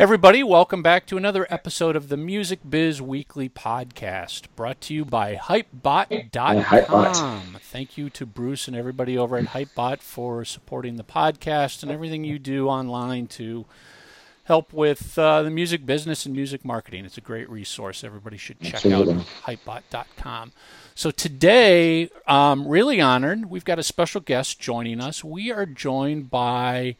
Everybody, welcome back to another episode of the Music Biz Weekly Podcast, brought to you by Hypebot.com. Hypebot. Thank you to Bruce and everybody over at Hypebot for supporting the podcast and everything you do online to help with uh, the music business and music marketing. It's a great resource. Everybody should check Absolutely. out Hypebot.com. So today, um, really honored, we've got a special guest joining us. We are joined by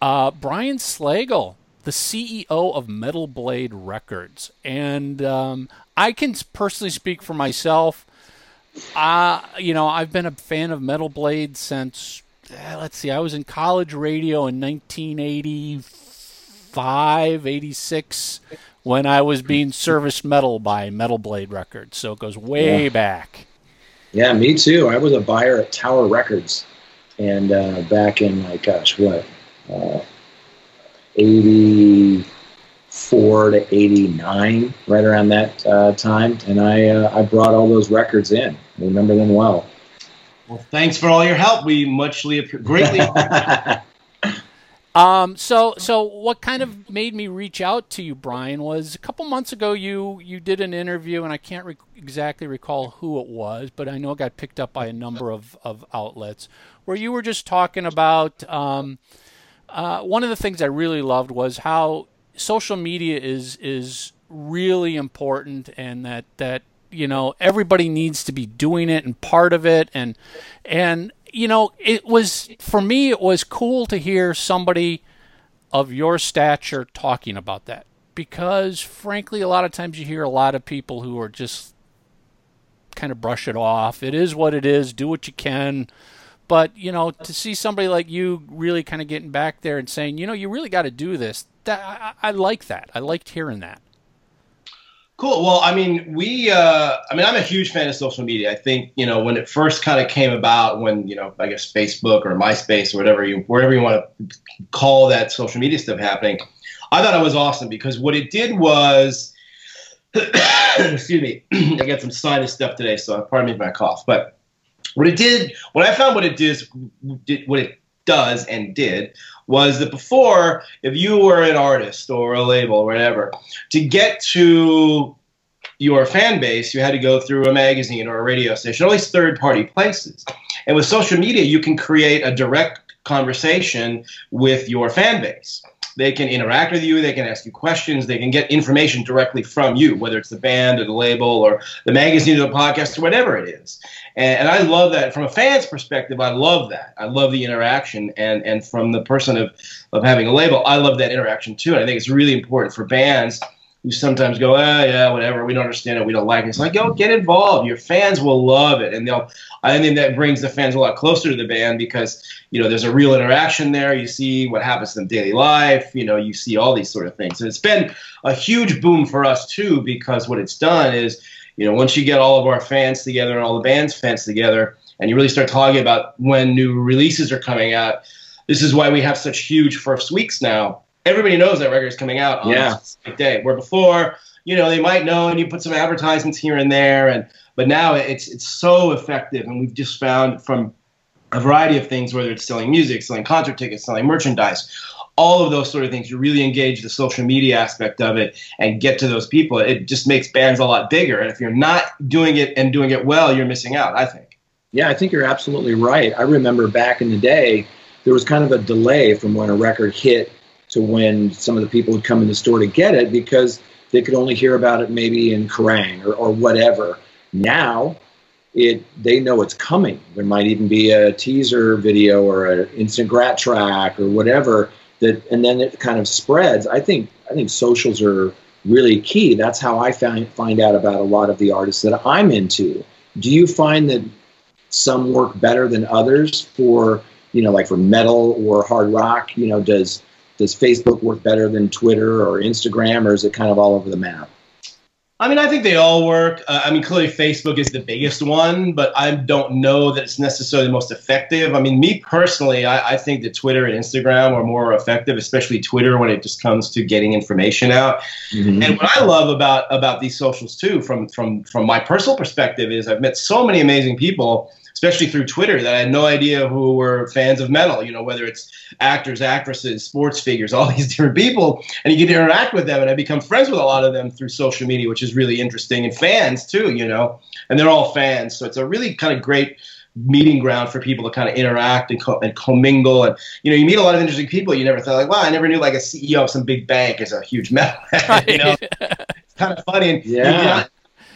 uh, Brian Slagel, the CEO of Metal Blade Records. And um, I can personally speak for myself. Uh, you know, I've been a fan of Metal Blade since, eh, let's see, I was in college radio in 1985, 86, when I was being serviced metal by Metal Blade Records. So it goes way Yeah. back. Yeah, me too. I was a buyer at Tower Records, and uh, back in like gosh, what, uh, eighty-four to eighty-nine, right around that uh, time, and I uh, I brought all those records in. I remember them well. Well, thanks for all your help. We muchly app- greatly. Um, so, so what kind of made me reach out to you, Brian, was a couple months ago you you did an interview, and I can't re- exactly recall who it was, but I know it got picked up by a number of, of outlets where you were just talking about. Um, uh, one of the things I really loved was how social media is is really important, and that that you know everybody needs to be doing it and part of it, and and you know it was for me it was cool to hear somebody of your stature talking about that. Because frankly a lot of times you hear a lot of people who are just kind of brush it off. It is what it is. Do what you can but you know to see somebody like you really kind of getting back there and saying you know you really got to do this that I, I like that i liked hearing that cool. Well, I mean, we. Uh, I mean, I'm a huge fan of social media. I think you know when it first kind of came about, when you know, I guess Facebook or MySpace or whatever you, wherever you want to call that social media stuff happening, I thought it was awesome because what it did was. excuse me, I got some sinus stuff today, so pardon me if I cough. But what it did, what I found, what it did, what it does and did was that before, if you were an artist or a label or whatever, to get to your fan base, you had to go through a magazine or a radio station, all these third party places. And with social media, you can create a direct conversation with your fan base. They can interact with you, they can ask you questions, they can get information directly from you, whether it's the band or the label or the magazine or the podcast or whatever it is. And, and I love that from a fan's perspective. I love that. I love the interaction, and and from the person of of having a label, I love that interaction too. And I think it's really important for bands who sometimes go, ah, yeah, whatever, we don't understand it, we don't like it. It's like, yo, get involved. Your fans will love it, and they'll. I think that brings the fans a lot closer to the band because you know there's a real interaction there. You see what happens in daily life. You know, you see all these sort of things, and it's been a huge boom for us too because what it's done is, you know, once you get all of our fans together and all the band's fans together, and you really start talking about when new releases are coming out. This is why we have such huge first weeks now everybody knows that record is coming out on Yeah. a specific day. Where before, you know, they might know and you put some advertisements here and there, and but now it's it's so effective, and we've just found from a variety of things, whether it's selling music, selling concert tickets, selling merchandise, all of those sort of things. You really engage the social media aspect of it and get to those people. It just makes bands a lot bigger, and if you're not doing it and doing it well, you're missing out. I think. Yeah, I think you're absolutely right. I remember back in the day, there was kind of a delay from when a record hit to when some of the people would come in the store to get it because they could only hear about it maybe in Kerrang or, or whatever. Now, it they know it's coming. There might even be a teaser video or an instant grat track or whatever that, and then it kind of spreads. I think I think socials are really key. That's how I find find out about a lot of the artists that I'm into. Do you find that some work better than others for you know like for metal or hard rock? You know, does does Facebook work better than Twitter or Instagram, or is it kind of all over the map? I mean, I think they all work. Uh, I mean, clearly Facebook is the biggest one, but I don't know that it's necessarily the most effective. I mean, me personally, I, I think that Twitter and Instagram are more effective, especially Twitter when it just comes to getting information out. Mhm. And what I love about about these socials too, from from from my personal perspective, is I've met so many amazing people especially through Twitter, that I had no idea who were fans of metal. You know, whether it's actors, actresses, sports figures, all these different people, and you get to interact with them, and I become friends with a lot of them through social media, which is really interesting, and fans too. You know, and they're all fans, so it's a really kind of great meeting ground for people to kind of interact and, co- and commingle. And you know, you meet a lot of interesting people. You never thought like, wow, I never knew like a CEO of some big bank is a huge metal. you know, it's kind of funny. And yeah.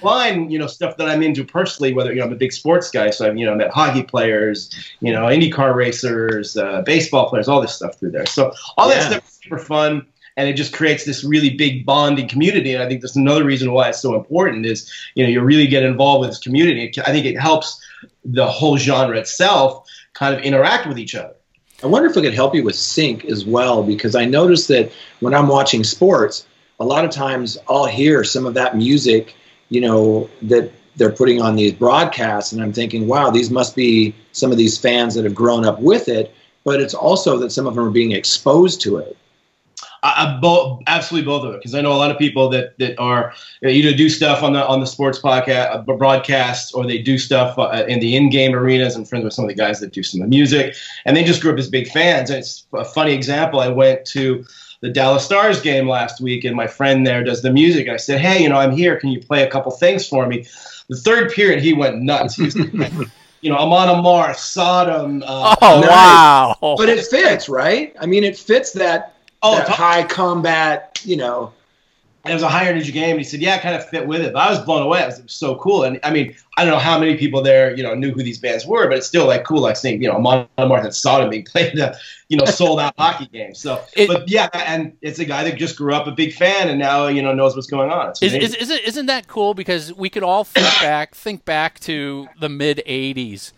Line, you know, stuff that I'm into personally, whether, you know, I'm a big sports guy. So I've, you know, met hockey players, you know, IndyCar racers, uh, baseball players, all this stuff through there. So all Yeah. that stuff is super fun. And it just creates this really big bonding community. And I think that's another reason why it's so important is, you know, you really get involved with this community. I think it helps the whole genre itself kind of interact with each other. I wonder if it could help you with sync as well, because I noticed that when I'm watching sports, a lot of times I'll hear some of that music, you know, that they're putting on these broadcasts, and I'm thinking, wow, these must be some of these fans that have grown up with it. But it's also that some of them are being exposed to it. I, I both absolutely both of it because I know a lot of people that that are you know, either do stuff on the on the sports podcast uh, broadcasts or they do stuff uh, in the in-game arenas. I'm friends with some of the guys that do some of the music, and they just grew up as big fans. And it's a funny example. I went to the Dallas Stars game last week, and my friend there does the music. I said, "Hey, you know, I'm here. Can you play a couple things for me?" The third period, he went nuts. He was, you know, Amon Amarth, Sodom. Uh, Oh Nice. wow! But it fits, right? I mean, it fits that, oh, that to- high combat, you know. It was a high energy game. And he said, "Yeah, it kind of fit with it." But I was blown away. It was, it was so cool. And I mean, I don't know how many people there, you know, knew who these bands were, but it's still like cool, like seeing, you know, Amon Amarth and Sodom being played in a, you know, sold out hockey game. So, It- but yeah, and it's a guy that just grew up a big fan and now you know knows what's going on. It's Is, is, isn't, isn't that cool? Because we could all think back, think back to the mid '80s.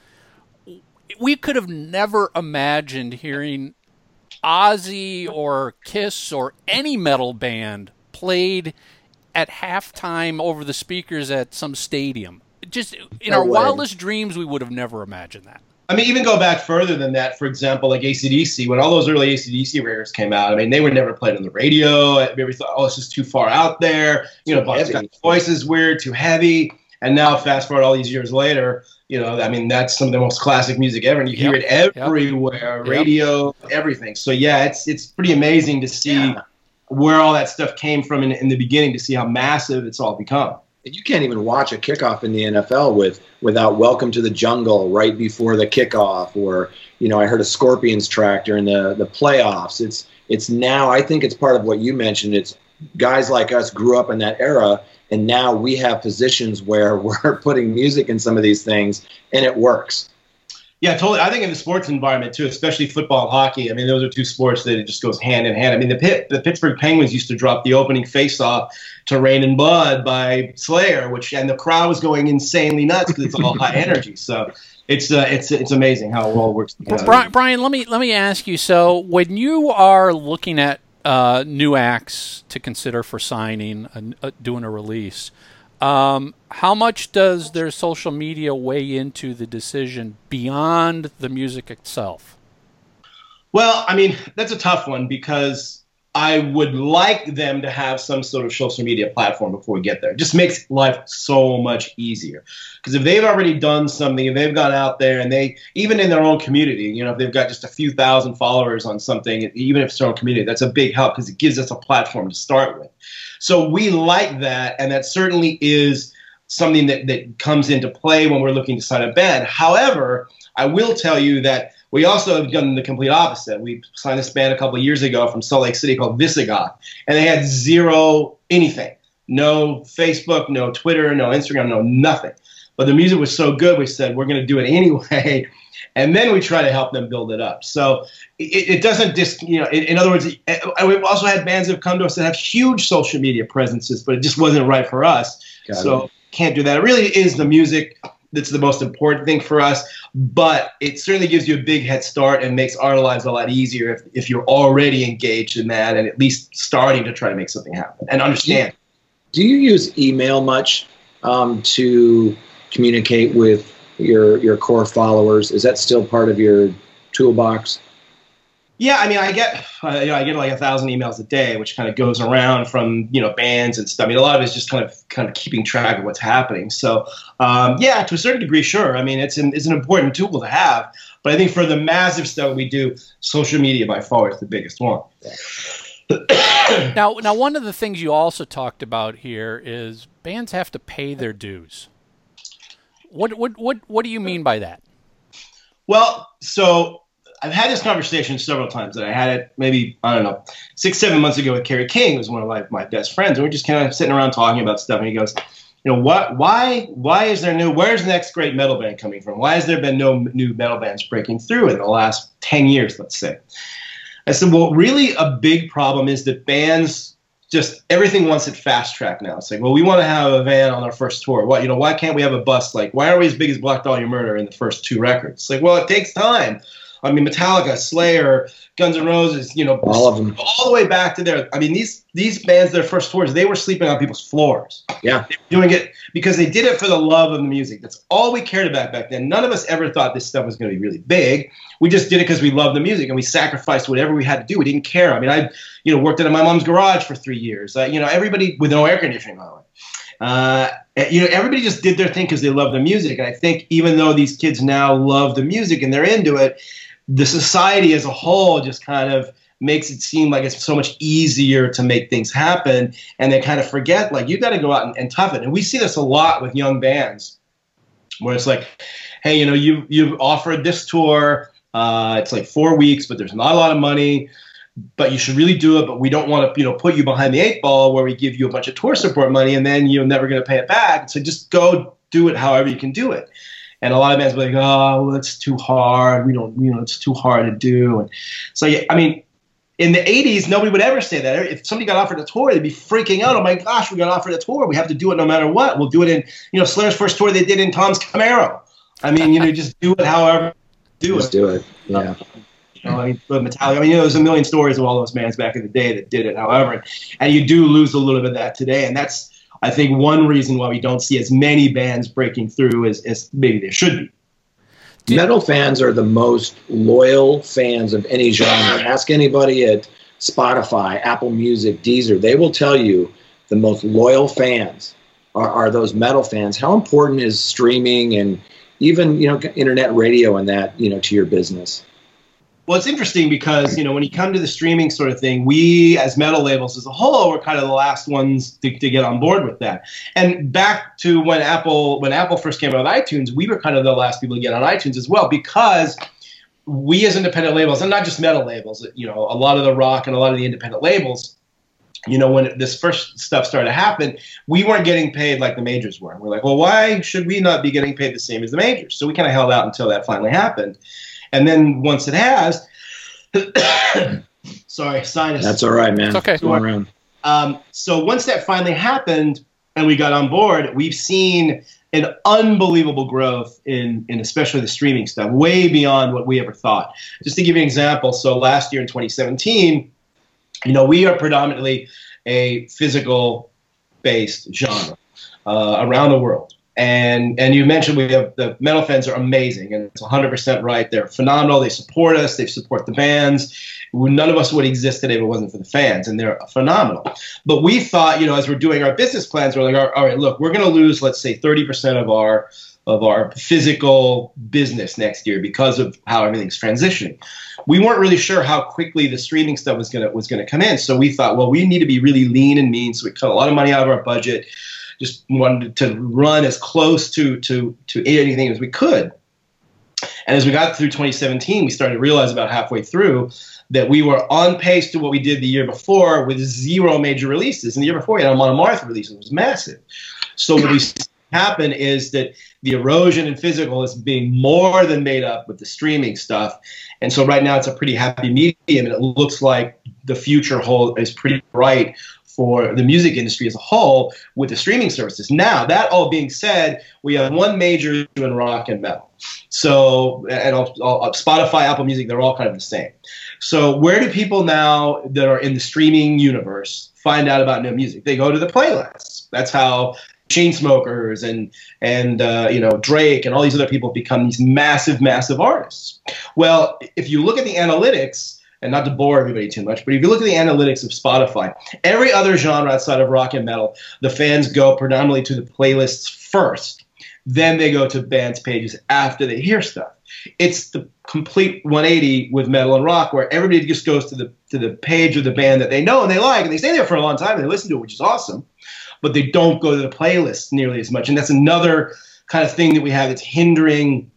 We could have never imagined hearing Ozzy or Kiss or any metal band played at halftime over the speakers at some stadium. Just in No our way. wildest dreams, we would have never imagined that. I mean, even go back further than that. For example, like ACDC, when all those early ACDC records came out, I mean, they were never played on the radio. Everybody thought, oh, it's just too far out there. You know, Too Bob's heavy. got voice is weird, too heavy. And now, fast forward all these years later, you know, I mean, that's some of the most classic music ever, and you hear it everywhere, Yep. radio, everything. So yeah, it's it's pretty amazing to see Yeah. Where all that stuff came from in, in the beginning, to see how massive it's all become. You can't even watch a kickoff in the NFL with without "Welcome to the Jungle" right before the kickoff, or you know, I heard a Scorpions track during the the playoffs. It's it's now. I think it's part of what you mentioned. It's guys like us grew up in that era, and now we have positions where we're putting music in some of these things, and it works. Yeah, totally. I think in the sports environment too, especially football and hockey. I mean, those are two sports that it just goes hand in hand. I mean, the Pitt, the Pittsburgh Penguins used to drop the opening face-off to "Raining Blood" by Slayer, which and the crowd was going insanely nuts because it's all high energy. So it's uh, it's it's amazing how it all works together. Brian, Brian, let me let me ask you. So, when you are looking at uh, new acts to consider for signing, and uh, doing a release, um, how much does their social media weigh into the decision beyond the music itself? Well, I mean, that's a tough one because I would like them to have some sort of social media platform before we get there. It just makes life so much easier. Because if they've already done something, if they've gone out there and they, even in their own community, you know, if they've got just a few thousand followers on something, even if it's their own community, that's a big help because it gives us a platform to start with. So we like that, and that certainly is something that, that comes into play when we're looking to sign a band. However, I will tell you that we also have done the complete opposite. We signed this band a couple of years ago from Salt Lake City called Visigoth, and they had zero anything. No Facebook, no Twitter, no Instagram, no nothing. But the music was so good, we said, we're going to do it anyway. And then we try to help them build it up. So it, it doesn't just, you know, in, in other words, eh, we've also had bands that have come to us that have huge social media presences, but it just wasn't right for us. Got so it. can't do that. It really is the music that's the most important thing for us, but it certainly gives you a big head start and makes our lives a lot easier if, if you're already engaged in that and at least starting to try to make something happen and understand. Do you use email much um, to communicate with your your core followers? Is that still part of your toolbox? Yeah, I mean, I get uh, you know I get like a thousand emails a day, which kind of goes around from you know bands and stuff. I mean, a lot of it's just kind of kind of keeping track of what's happening. So um, yeah, to a certain degree, sure. I mean, it's an it's an important tool to have, but I think for the massive stuff we do, social media by far is the biggest one. now, now one of the things you also talked about here is bands have to pay their dues. What what what what do you mean by that? Well, so I've had this conversation several times, and I had it maybe I don't know six, seven months ago with Kerry King, who's one of my, my best friends, and we're just kind of sitting around talking about stuff, and he goes, you know, what, why, why is there new? Where's the next great metal band coming from? Why has there been no new metal bands breaking through in the last ten years, let's say? I said, well, really, a big problem is that bands just everything wants it fast track now. It's like, well, we want to have a van on our first tour. What, you know, why can't we have a bus? Like, why are we as big as Black Dahlia Murder in the first two records? It's like, well, it takes time. I mean, Metallica, Slayer, Guns N' Roses, you know, all of them, all the way back to there. I mean, these these bands, their first tours, they were sleeping on people's floors. Yeah, doing it because they did it for the love of the music. That's all we cared about back then. None of us ever thought this stuff was going to be really big. We just did it because we loved the music and we sacrificed whatever we had to do. We didn't care. I mean, I, you know, worked in my mom's garage for three years. Uh, you know, everybody with no air conditioning, by the way. Uh, you know, everybody just did their thing because they love the music. And I think even though these kids now love the music and they're into it, the society as a whole just kind of makes it seem like it's so much easier to make things happen. And they kind of forget like you got to go out and, and tough it. And we see this a lot with young bands where it's like hey you know you you've offered this tour uh, it's like four weeks but there's not a lot of money but you should really do it but we don't want to you know put you behind the eight ball where we give you a bunch of tour support money and then you're never going to pay it back. So just go do it however you can do it and a lot of bands be like, oh, well, it's too hard. We don't, you know, it's too hard to do. And so, yeah, I mean, in the 80s, nobody would ever say that. If somebody got offered a tour, they'd be freaking out. Oh my gosh, we got offered a tour. We have to do it no matter what. We'll do it in, you know, Slayer's first tour they did in Tom's Camaro. I mean, you know, just do it however do it. just it. do it. Yeah. You know, I mean, Metallica. I mean, you know, there's a million stories of all those bands back in the day that did it. However, and you do lose a little bit of that today, and that's I think one reason why we don't see as many bands breaking through as, as maybe there should be. Metal fans are the most loyal fans of any genre. Ask anybody at Spotify, Apple Music, Deezer. They will tell you the most loyal fans are, are those metal fans. How important is streaming and even you know internet radio and that you know to your business? Well, it's interesting because you know when you come to the streaming sort of thing, we as metal labels as a whole were kind of the last ones to, to get on board with that. And back to when Apple when Apple first came out with iTunes, we were kind of the last people to get on iTunes as well because we as independent labels, and not just metal labels, you know, a lot of the rock and a lot of the independent labels, you know, when this first stuff started to happen, we weren't getting paid like the majors were. We're like, well, why should we not be getting paid the same as the majors? So we kind of held out until that finally happened. And then once it has, sorry, sinus. That's all right, man. It's okay. Going around. Um, so once that finally happened and we got on board, we've seen an unbelievable growth in, in especially the streaming stuff, way beyond what we ever thought. Just to give you an example, so last year in 2017, you know, we are predominantly a physical based genre uh, around the world. And and you mentioned we have the metal fans are amazing, and it's 100% right. They're phenomenal. They support us. They support the bands. None of us would exist today if it wasn't for the fans, and they're phenomenal. But we thought, you know, as we're doing our business plans, we're like, all right, look, we're going to lose, let's say, 30% of our of our physical business next year because of how everything's transitioning. We weren't really sure how quickly the streaming stuff was gonna was gonna come in, so we thought, well, we need to be really lean and mean. So we cut a lot of money out of our budget just wanted to run as close to to to anything as we could. And as we got through 2017, we started to realize about halfway through that we were on pace to what we did the year before with zero major releases. And the year before, we had a Amon Amarth release, it was massive. So what we happen is that the erosion in physical is being more than made up with the streaming stuff. And so right now it's a pretty happy medium, and it looks like the future hold is pretty bright for the music industry as a whole with the streaming services. Now, that all being said, we have one major in rock and metal. So, and all, all, Spotify, Apple Music, they're all kind of the same. So, where do people now that are in the streaming universe find out about new music? They go to the playlists. That's how Chainsmokers and and uh, you know Drake and all these other people become these massive, massive artists. Well, if you look at the analytics and not to bore everybody too much, but if you look at the analytics of Spotify, every other genre outside of rock and metal, the fans go predominantly to the playlists first. Then they go to bands' pages after they hear stuff. It's the complete 180 with metal and rock, where everybody just goes to the to the page of the band that they know and they like, and they stay there for a long time and they listen to it, which is awesome. But they don't go to the playlist nearly as much, and that's another kind of thing that we have that's hindering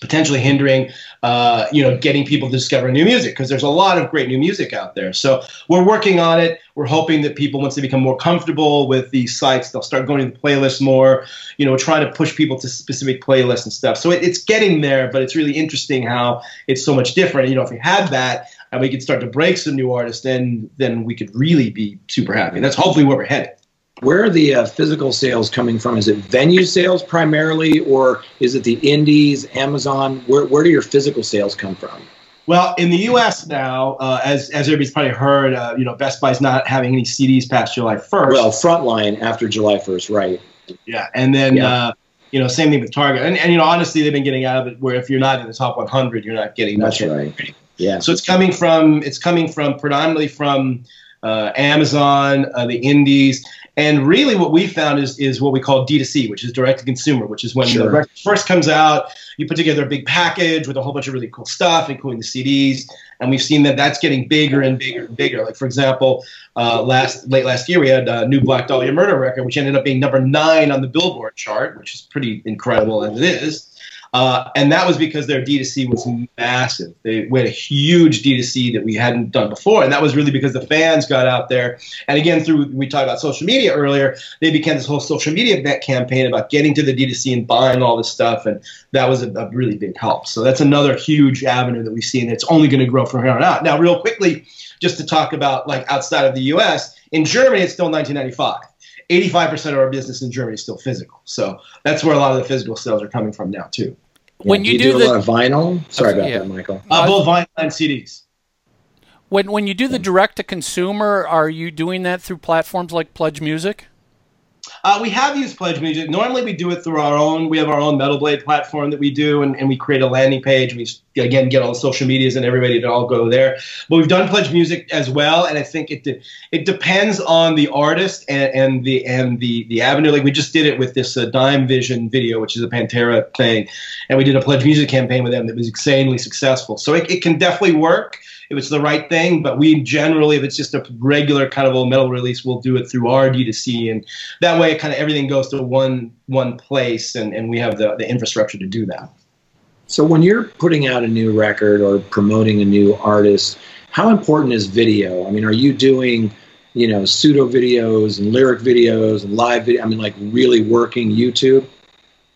potentially hindering uh, you know getting people to discover new music because there's a lot of great new music out there. So we're working on it. We're hoping that people once they become more comfortable with these sites they'll start going to the playlists more you know trying to push people to specific playlists and stuff. So it, it's getting there but it's really interesting how it's so much different. You know if we had that and we could start to break some new artists then then we could really be super happy. That's hopefully where we're headed where are the uh, physical sales coming from? Is it venue sales primarily, or is it the indies, Amazon? Where, where do your physical sales come from? Well, in the U.S. now, uh, as as everybody's probably heard, uh, you know, Best Buy's not having any CDs past July 1st. Well, Frontline after July 1st, right? Yeah, and then yeah. Uh, you know, same thing with Target, and, and you know, honestly, they've been getting out of it where if you're not in the top 100, you're not getting much. That's right. Yeah. So it's coming from it's coming from predominantly from uh, Amazon, uh, the indies, and really, what we found is is what we call D2C, which is direct to consumer, which is when sure. the record first comes out, you put together a big package with a whole bunch of really cool stuff, including the CDs. And we've seen that that's getting bigger and bigger and bigger. Like for example, uh, last late last year we had a new Black Dahlia Murder record, which ended up being number nine on the Billboard chart, which is pretty incredible as it is. Uh, and that was because their D2C was massive. They went a huge D2C that we hadn't done before. And that was really because the fans got out there. And again, through we talked about social media earlier, they began this whole social media campaign about getting to the D2C and buying all this stuff. And that was a, a really big help. So that's another huge avenue that we see. And it's only going to grow from here on out. Now, real quickly, just to talk about like outside of the US, in Germany, it's still 1995. 85% of our business in Germany is still physical. So that's where a lot of the physical sales are coming from now, too. When you, you do, do, a lot of vinyl, sorry about yeah. that, Michael. Uh, both vinyl and CDs. When when you do the direct to consumer, are you doing that through platforms like Pledge Music? Uh, we have used Pledge Music. Normally, we do it through our own. We have our own Metal Blade platform that we do, and, and we create a landing page. We again get all the social medias and everybody to all go there. But we've done Pledge Music as well, and I think it de- it depends on the artist and, and the and the the avenue. Like we just did it with this uh, Dimevision video, which is a Pantera thing, and we did a Pledge Music campaign with them that was insanely successful. So it, it can definitely work if it's the right thing. But we generally, if it's just a regular kind of old metal release, we'll do it through our D2C, and that way, kind of everything goes to one one place, and, and we have the, the infrastructure to do that. So when you're putting out a new record or promoting a new artist, how important is video? I mean, are you doing you know pseudo videos and lyric videos and live video? I mean, like really working YouTube?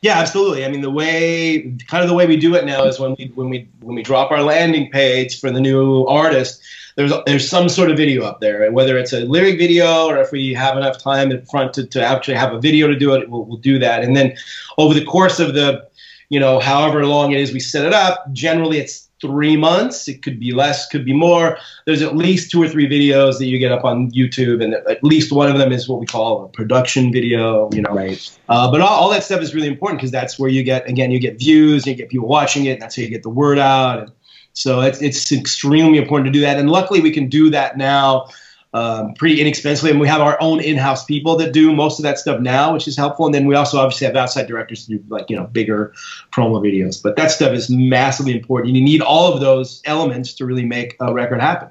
Yeah, absolutely. I mean, the way kind of the way we do it now is when we when we when we drop our landing page for the new artist, there's there's some sort of video up there, whether it's a lyric video or if we have enough time in front to, to actually have a video to do it, we'll, we'll do that. And then over the course of the, you know, however long it is we set it up, generally it's three months. It could be less, could be more. There's at least two or three videos that you get up on YouTube, and at least one of them is what we call a production video. You know, right? Uh, but all, all, that stuff is really important because that's where you get again you get views, you get people watching it. that's how you get the word out. And so it's it's extremely important to do that. And luckily, we can do that now um, pretty inexpensively. And we have our own in-house people that do most of that stuff now, which is helpful. And then we also obviously have outside directors to do like you know bigger promo videos. But that stuff is massively important. You need all of those elements to really make a record happen.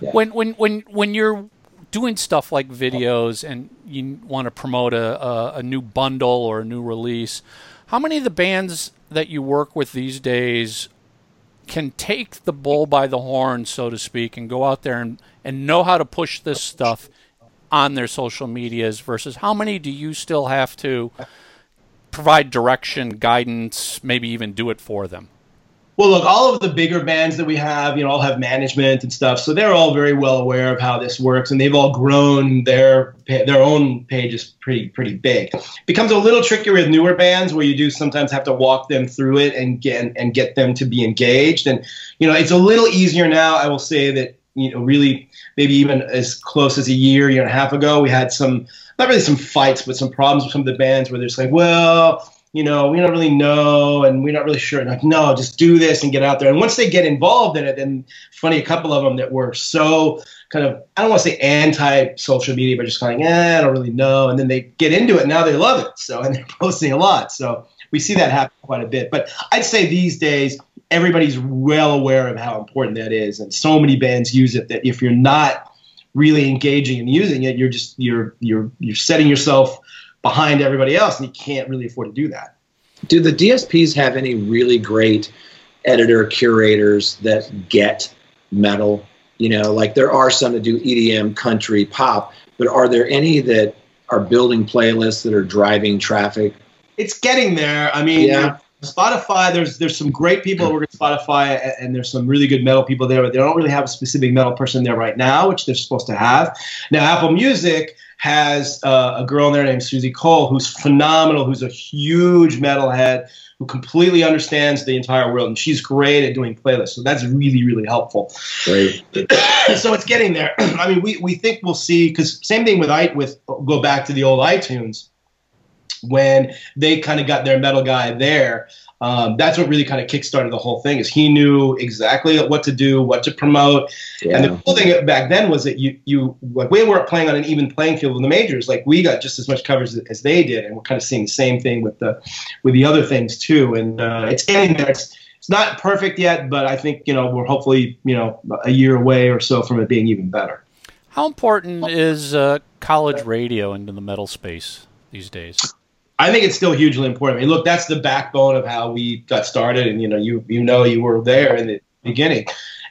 Yeah. When when when when you're doing stuff like videos and you want to promote a, a, a new bundle or a new release, how many of the bands that you work with these days can take the bull by the horn, so to speak, and go out there and, and know how to push this stuff on their social medias versus how many do you still have to provide direction, guidance, maybe even do it for them? Well, look, all of the bigger bands that we have, you know, all have management and stuff, so they're all very well aware of how this works, and they've all grown their their own pages pretty pretty big. It becomes a little trickier with newer bands where you do sometimes have to walk them through it and get and get them to be engaged, and you know, it's a little easier now. I will say that you know, really maybe even as close as a year, year and a half ago, we had some not really some fights, but some problems with some of the bands where they're just like, well you know, we don't really know and we're not really sure. And like, no, just do this and get out there. And once they get involved in it, then funny, a couple of them that were so kind of, I don't want to say anti social media, but just kind of, eh, I don't really know. And then they get into it and now they love it. So, and they're posting a lot. So we see that happen quite a bit. But I'd say these days, everybody's well aware of how important that is. And so many bands use it that if you're not really engaging and using it, you're just, you're, you're, you're setting yourself behind everybody else, and you can't really afford to do that. Do the DSPs have any really great editor curators that get metal? You know, like there are some that do EDM, country, pop, but are there any that are building playlists that are driving traffic? It's getting there. I mean, yeah. Spotify, there's there's some great people that work at Spotify, and there's some really good metal people there, but they don't really have a specific metal person there right now, which they're supposed to have. Now, Apple Music has uh, a girl in there named Susie Cole who's phenomenal, who's a huge metalhead, who completely understands the entire world, and she's great at doing playlists. So that's really, really helpful. Great. so it's getting there. I mean, we, we think we'll see because same thing with i with go back to the old iTunes when they kind of got their metal guy there um, that's what really kind of kickstarted the whole thing is he knew exactly what to do what to promote. Yeah. and the cool thing back then was that you you like we weren't playing on an even playing field with the majors. Like we got just as much coverage as they did and we're kind of seeing the same thing with the with the other things too. And uh, it's getting there. It's, it's not perfect yet but i think you know we're hopefully you know a year away or so from it being even better. How important is uh, college radio into the metal space these days I think it's still hugely important. I mean, look, that's the backbone of how we got started, and you know, you you know, you were there in the beginning,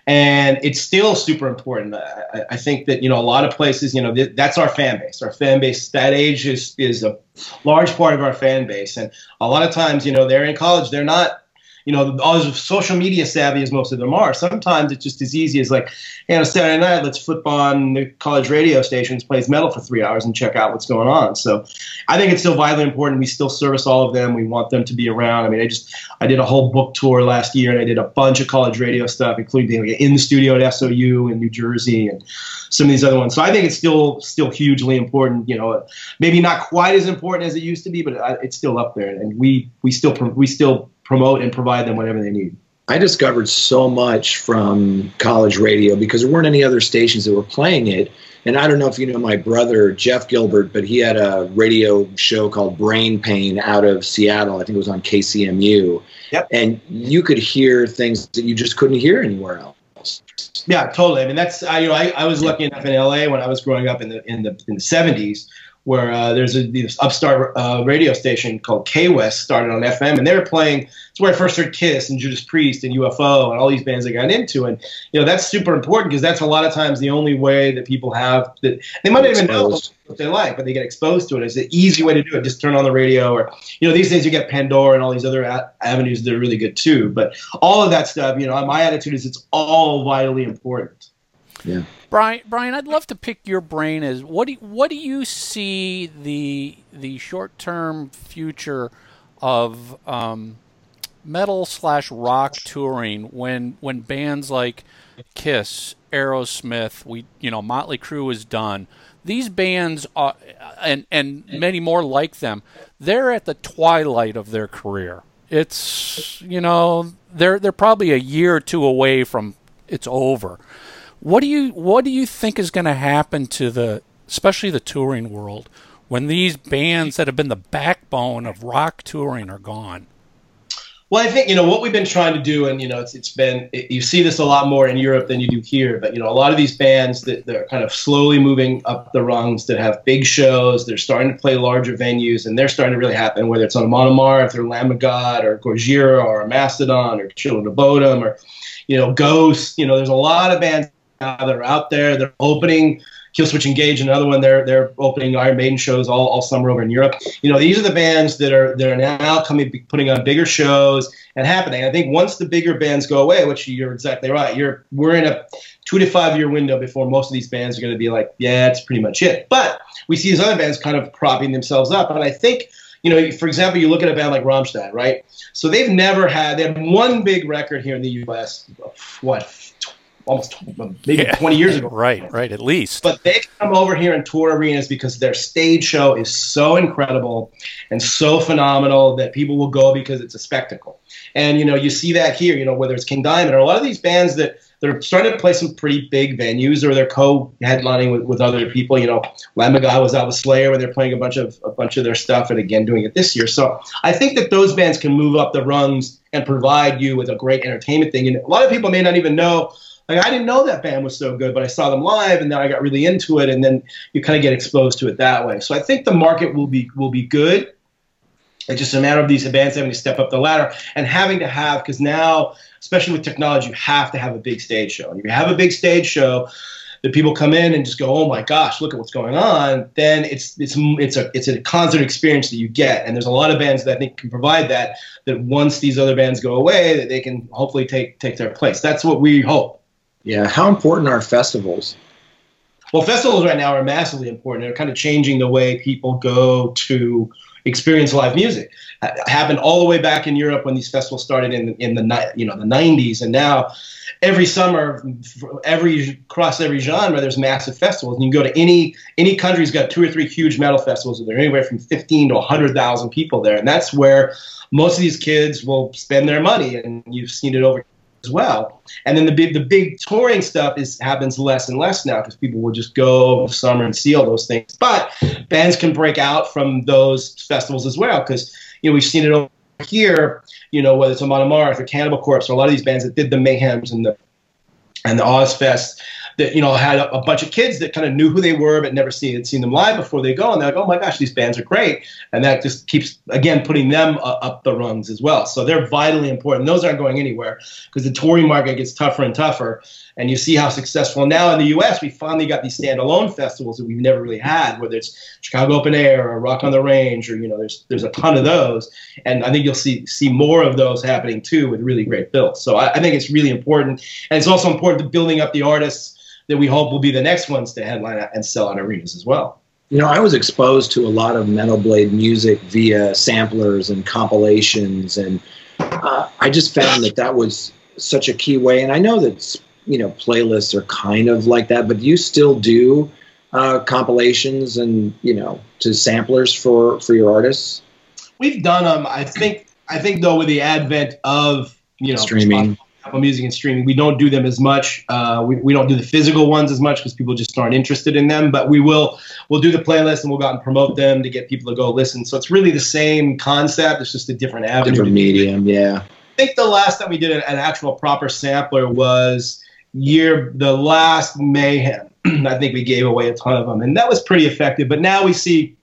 and it's still super important. I, I think that you know a lot of places, you know, th- that's our fan base. Our fan base, that age is is a large part of our fan base, and a lot of times, you know, they're in college, they're not you know, as social media savvy as most of them are. Sometimes it's just as easy as like, hey, on a Saturday night, let's flip on the college radio stations, plays metal for three hours, and check out what's going on. So, I think it's still vitally important. We still service all of them. We want them to be around. I mean, I just I did a whole book tour last year, and I did a bunch of college radio stuff, including being in the studio at SOU in New Jersey and some of these other ones. So I think it's still still hugely important. You know, maybe not quite as important as it used to be, but uh, it's still up there, and we we still we still promote and provide them whatever they need. I discovered so much from college radio because there weren't any other stations that were playing it. And I don't know if you know my brother, Jeff Gilbert, but he had a radio show called Brain Pain out of Seattle. I think it was on KCMU. Yep. And you could hear things that you just couldn't hear anywhere else. Yeah, totally. I mean, that's I, you know, I, I was lucky enough in LA when I was growing up in the in the in the 70s where uh, there's a this upstart uh, radio station called K West started on FM, and they were playing. It's where I first heard Kiss and Judas Priest and UFO and all these bands I got into, and you know that's super important because that's a lot of times the only way that people have that they might not even know what they like, but they get exposed to it. It's an easy way to do it. Just turn on the radio, or you know these days you get Pandora and all these other a- avenues that are really good too. But all of that stuff, you know, my attitude is it's all vitally important. Yeah. Brian, Brian, I'd love to pick your brain as what do what do you see the the short term future of um, metal slash rock touring when when bands like Kiss, Aerosmith, we you know Motley Crue is done. These bands are, and and many more like them. They're at the twilight of their career. It's you know they're they're probably a year or two away from it's over. What do you what do you think is going to happen to the especially the touring world when these bands that have been the backbone of rock touring are gone? Well, I think you know what we've been trying to do, and you know it's it's been it, you see this a lot more in Europe than you do here. But you know a lot of these bands that they're kind of slowly moving up the rungs that have big shows, they're starting to play larger venues, and they're starting to really happen. Whether it's on if they're Lamb of God or Gojira or Mastodon or Children of Bodom or you know Ghost. You know there's a lot of bands that are out there. They're opening Killswitch Engage, another one. They're they're opening Iron Maiden shows all, all summer over in Europe. You know, these are the bands that are that are now coming putting on bigger shows and happening. I think once the bigger bands go away, which you're exactly right, you're we're in a two to five year window before most of these bands are going to be like, yeah, that's pretty much it. But we see these other bands kind of propping themselves up, and I think. You know, for example, you look at a band like Rammstein, right? So they've never had, they had one big record here in the U.S., what, almost maybe yeah. 20 years ago. Right, right, at least. But they come over here and tour arenas because their stage show is so incredible and so phenomenal that people will go because it's a spectacle. And you know, you see that here, you know, whether it's King Diamond or a lot of these bands that they're starting to play some pretty big venues or they're co-headlining with, with other people. You know, Lamb of God was out with Slayer when they're playing a bunch of a bunch of their stuff and again doing it this year. So I think that those bands can move up the rungs and provide you with a great entertainment thing. And a lot of people may not even know like I didn't know that band was so good, but I saw them live, and then I got really into it, and then you kind of get exposed to it that way. So I think the market will be will be good. It's just a matter of these bands having to step up the ladder and having to have because now, especially with technology, you have to have a big stage show. And if you have a big stage show, that people come in and just go, "Oh my gosh, look at what's going on," then it's it's it's a it's a concert experience that you get. And there's a lot of bands that I think can provide that. That once these other bands go away, that they can hopefully take take their place. That's what we hope. Yeah. How important are festivals? Well, festivals right now are massively important. They're kind of changing the way people go to experience live music. It happened all the way back in Europe when these festivals started in in the you know the 90s, and now every summer, every across every genre, there's massive festivals. And you can go to any any country's got two or three huge metal festivals, and they're anywhere from 15 to 100,000 people there, and that's where most of these kids will spend their money. And you've seen it over as well. And then the big the big touring stuff is happens less and less now because people will just go over summer and see all those things. But bands can break out from those festivals as well because you know we've seen it over here. You know whether it's Amon Amarth or Cannibal Corpse or a lot of these bands that did the Mayhems and the and the Ozzfest that you know had a, a, bunch of kids that kind of knew who they were but never seen seen them live before they go and they're like oh my gosh these bands are great. And that just keeps again putting them uh, up the rungs as well. So they're vitally important. Those aren't going anywhere because the touring market gets tougher and tougher. And you see how successful now in the U.S. we finally got these standalone festivals that we've never really had, whether it's Chicago Open Air or Rock on the Range, or you know, there's there's a ton of those, and I think you'll see see more of those happening too with really great bills. So I, I think it's really important, and it's also important to building up the artists that we hope will be the next ones to headline and sell out arenas as well. You know, I was exposed to a lot of Metal Blade music via samplers and compilations, and uh, I just found that that was such a key way. And I know that you know playlists are kind of like that, but you still do uh, compilations and you know to samplers for for your artists. We've done them. I think. I think though, with the advent of you know streaming. Apple Music and streaming. We don't do them as much. Uh, we, we don't do the physical ones as much because people just aren't interested in them. But we will we'll do the playlist and we'll go out and promote them to get people to go listen. So it's really the same concept. It's just a different avenue. Different medium, yeah. I think the last time we did an, an actual proper sampler was year the last mayhem. I think we gave away a ton of them, and that was pretty effective. But now we see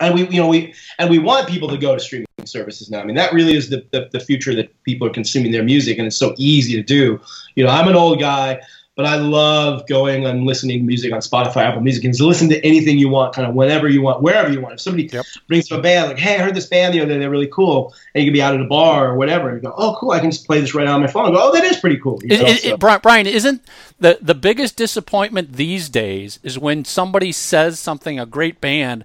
and we you know we and we want people to go to streaming services now. I mean that really is the, the, the future that people are consuming their music, and it's so easy to do. You know, I'm an old guy, but I love going and listening to music on Spotify, Apple Music, and to listen to anything you want, kind of whenever you want, wherever you want. If somebody yep. brings up a band, like, hey, I heard this band the other day, they're really cool, and you can be out at a bar or whatever, and you go, oh, cool, I can just play this right on my phone. And go, oh, that is pretty cool. It, it, so. it, Brian, isn't the the biggest disappointment these days is when somebody says something, a great band,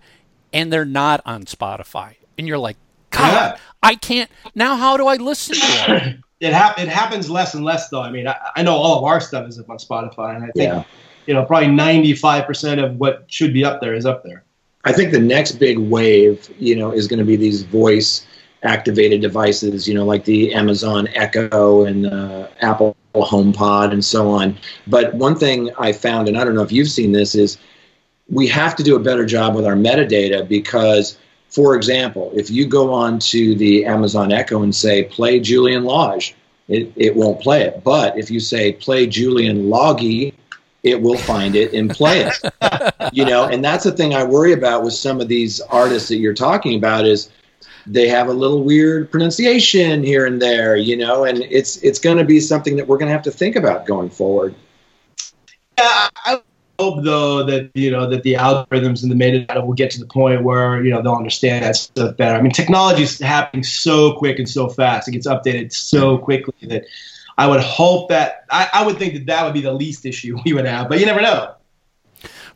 and they're not on Spotify, and you're like, God, yeah. I can't. Now, how do I listen to it? it, hap- it happens less and less, though. I mean, I, I know all of our stuff is up on Spotify, and I think yeah. you know probably ninety five percent of what should be up there is up there. I think the next big wave, you know, is going to be these voice activated devices, you know, like the Amazon Echo and uh, Apple HomePod and so on. But one thing I found, and I don't know if you've seen this, is we have to do a better job with our metadata because for example, if you go on to the Amazon Echo and say, play Julian Lage, it, it won't play it. But if you say, play Julian Loggy, it will find it and play it. you know, and that's the thing I worry about with some of these artists that you're talking about is they have a little weird pronunciation here and there, you know, and it's it's going to be something that we're going to have to think about going forward. Yeah, I hope though that you know that the algorithms and the metadata will get to the point where you know they'll understand that stuff better. I mean, technology is happening so quick and so fast; it gets updated so quickly that I would hope that I, I would think that that would be the least issue we would have. But you never know.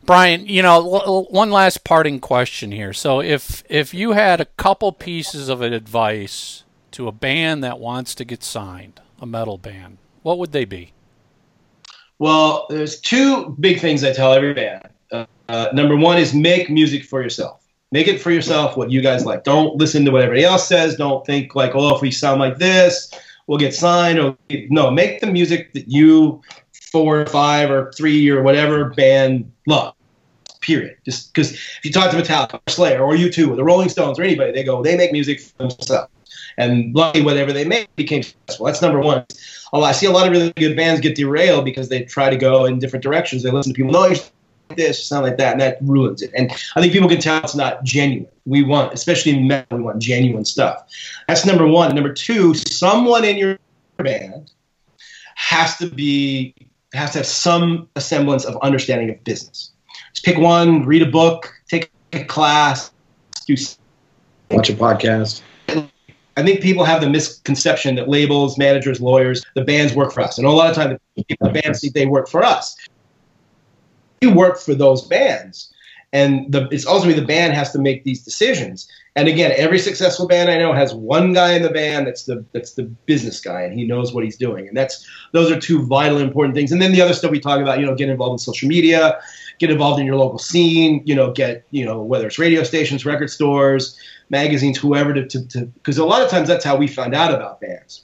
Brian, you know, one last parting question here. So, if if you had a couple pieces of advice to a band that wants to get signed, a metal band, what would they be? Well, there's two big things I tell every band. Uh, uh, number one is make music for yourself. Make it for yourself what you guys like. Don't listen to what everybody else says. Don't think like, oh, if we sound like this, we'll get signed. Or no, make the music that you four or five or three or whatever band love. Period. Just because if you talk to Metallica or Slayer or U2 or the Rolling Stones or anybody, they go they make music for themselves. And luckily, whatever they make became successful. That's number one. I see a lot of really good bands get derailed because they try to go in different directions. They listen to people, no, this, sound like that, and that ruins it. And I think people can tell it's not genuine. We want, especially in metal, we want genuine stuff. That's number one. Number two, someone in your band has to be has to have some semblance of understanding of business. Just pick one, read a book, take a class, do watch a podcast. I think people have the misconception that labels, managers, lawyers, the bands work for us. And a lot of times the bands think they work for us we work for those bands. And the, it's ultimately the band has to make these decisions. And again, every successful band I know has one guy in the band that's the that's the business guy, and he knows what he's doing. And that's those are two vital important things. And then the other stuff we talk about, you know, get involved in social media, get involved in your local scene, you know, get you know whether it's radio stations, record stores, magazines, whoever to to because a lot of times that's how we found out about bands.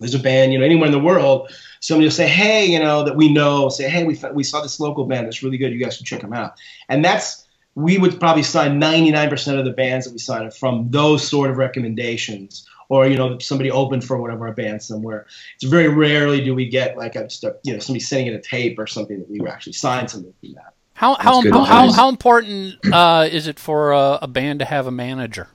There's a band, you know, anywhere in the world somebody will say, hey, you know, that we know, say, hey, we, we saw this local band that's really good. You guys should check them out. And that's, we would probably sign 99% of the bands that we sign from those sort of recommendations or you know somebody opened for one of our bands somewhere. It's very rarely do we get like a, just a you know somebody sending in a tape or something that we were actually signed something from that. How how how, how, how, important uh, is it for a, a, band to have a manager?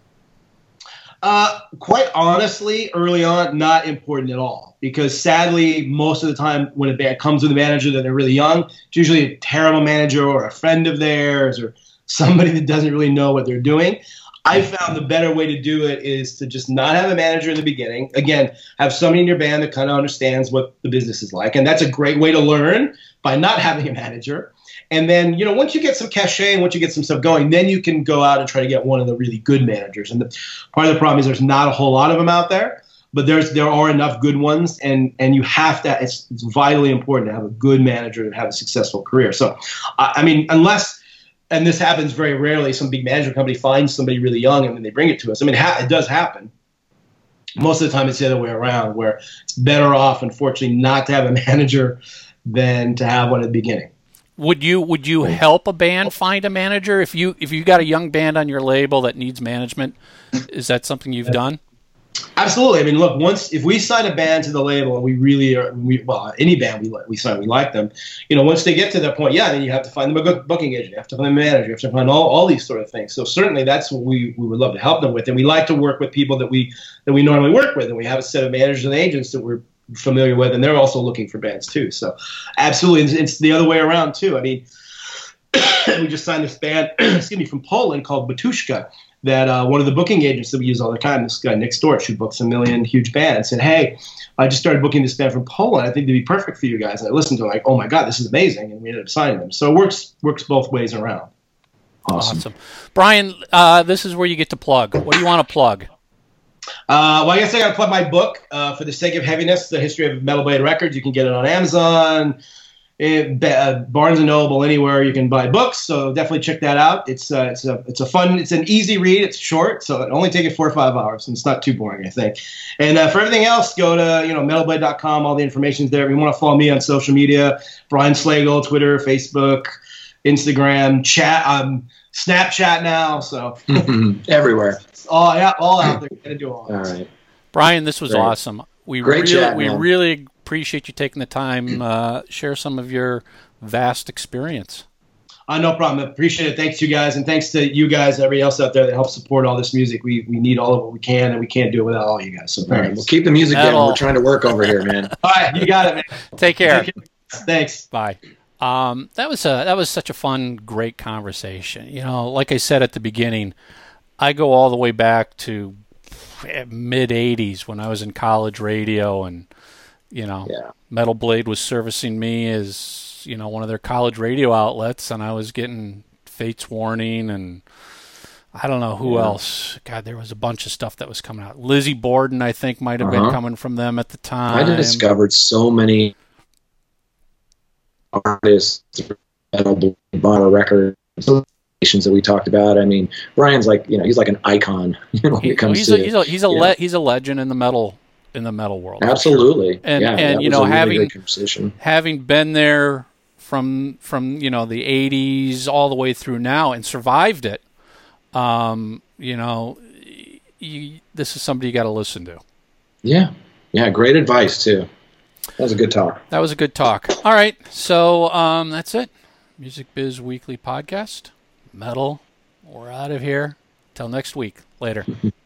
Uh, quite honestly, early on, not important at all. Because sadly, most of the time when a band comes with a manager that they're really young, it's usually a terrible manager or a friend of theirs or somebody that doesn't really know what they're doing. I found the better way to do it is to just not have a manager in the beginning. Again, have somebody in your band that kind of understands what the business is like. And that's a great way to learn by not having a manager. And then, you know, once you get some cachet and once you get some stuff going, then you can go out and try to get one of the really good managers. And the, part of the problem is there's not a whole lot of them out there, but there's there are enough good ones, and and you have to. It's, it's vitally important to have a good manager to have a successful career. So, I, I mean, unless and this happens very rarely, some big management company finds somebody really young and then they bring it to us. I mean, it, ha- it does happen. Most of the time, it's the other way around, where it's better off, unfortunately, not to have a manager than to have one at the beginning. Would you would you help a band find a manager if you if you got a young band on your label that needs management? Is that something you've done? Absolutely. I mean, look, once if we sign a band to the label and we really are, we, well, any band we we sign, we like them. You know, once they get to that point, yeah, then you have to find them a good booking agent, you have to find a manager, you have to find all, all these sort of things. So certainly that's what we, we would love to help them with, and we like to work with people that we that we normally work with, and we have a set of managers and agents that we're familiar with, and they're also looking for bands too. So, absolutely, it's, it's the other way around too. I mean, we just signed this band, excuse me, from Poland called Batushka. That uh, one of the booking agents that we use all the time, this guy Nick Storch, who books a million huge bands, said, "Hey, I just started booking this band from Poland. I think they'd be perfect for you guys." And I listened to like, "Oh my god, this is amazing!" And we ended up signing them. So it works works both ways around. Awesome, awesome. Brian. Uh, this is where you get to plug. What do you want to plug? Uh, well, I guess I got to plug my book, uh, For the Sake of Heaviness, The History of Metal Blade Records. You can get it on Amazon, it, uh, Barnes & Noble, anywhere you can buy books. So definitely check that out. It's, uh, it's, a, it's a fun, it's an easy read. It's short, so it only take you four or five hours, and it's not too boring, I think. And uh, for everything else, go to you know metalblade.com. All the information's there. If you want to follow me on social media, Brian Slagel, Twitter, Facebook, Instagram, chat. Um, Snapchat now, so everywhere. Oh yeah, all out there. Gonna do all. All right, Brian, this was Great. awesome. We Great really, chat, we really appreciate you taking the time uh, share some of your vast experience. Uh, no problem. Appreciate it. Thanks to you guys, and thanks to you guys, everybody else out there that helps support all this music. We we need all of what we can, and we can't do it without all you guys. So all right, we'll keep the music going. We're trying to work over here, man. all right, you got it, man. Take care. Take care. Thanks. Bye. Um, that was a that was such a fun, great conversation. You know, like I said at the beginning, I go all the way back to mid '80s when I was in college radio, and you know, yeah. Metal Blade was servicing me as you know one of their college radio outlets, and I was getting Fates Warning and. I don't know who yeah. else. God, there was a bunch of stuff that was coming out. Lizzy Borden, I think, might have uh-huh. been coming from them at the time. I discovered so many artists, metal Blade bought a record that we talked about. I mean, Brian's like you know he's like an icon. You know, when He- it comes he's to a he's a he's a, le- he's a legend in the metal in the metal world. absolutely. And- yeah, and, you know, really having- having been there from from you know the 80s all the way through now and survived it um you know you, this is somebody you got to listen to. Yeah, yeah, great advice too. That was a good talk. that was a good talk. All right. So um that's it. Music biz weekly podcast. Metal. We're out of here. Till next week. Later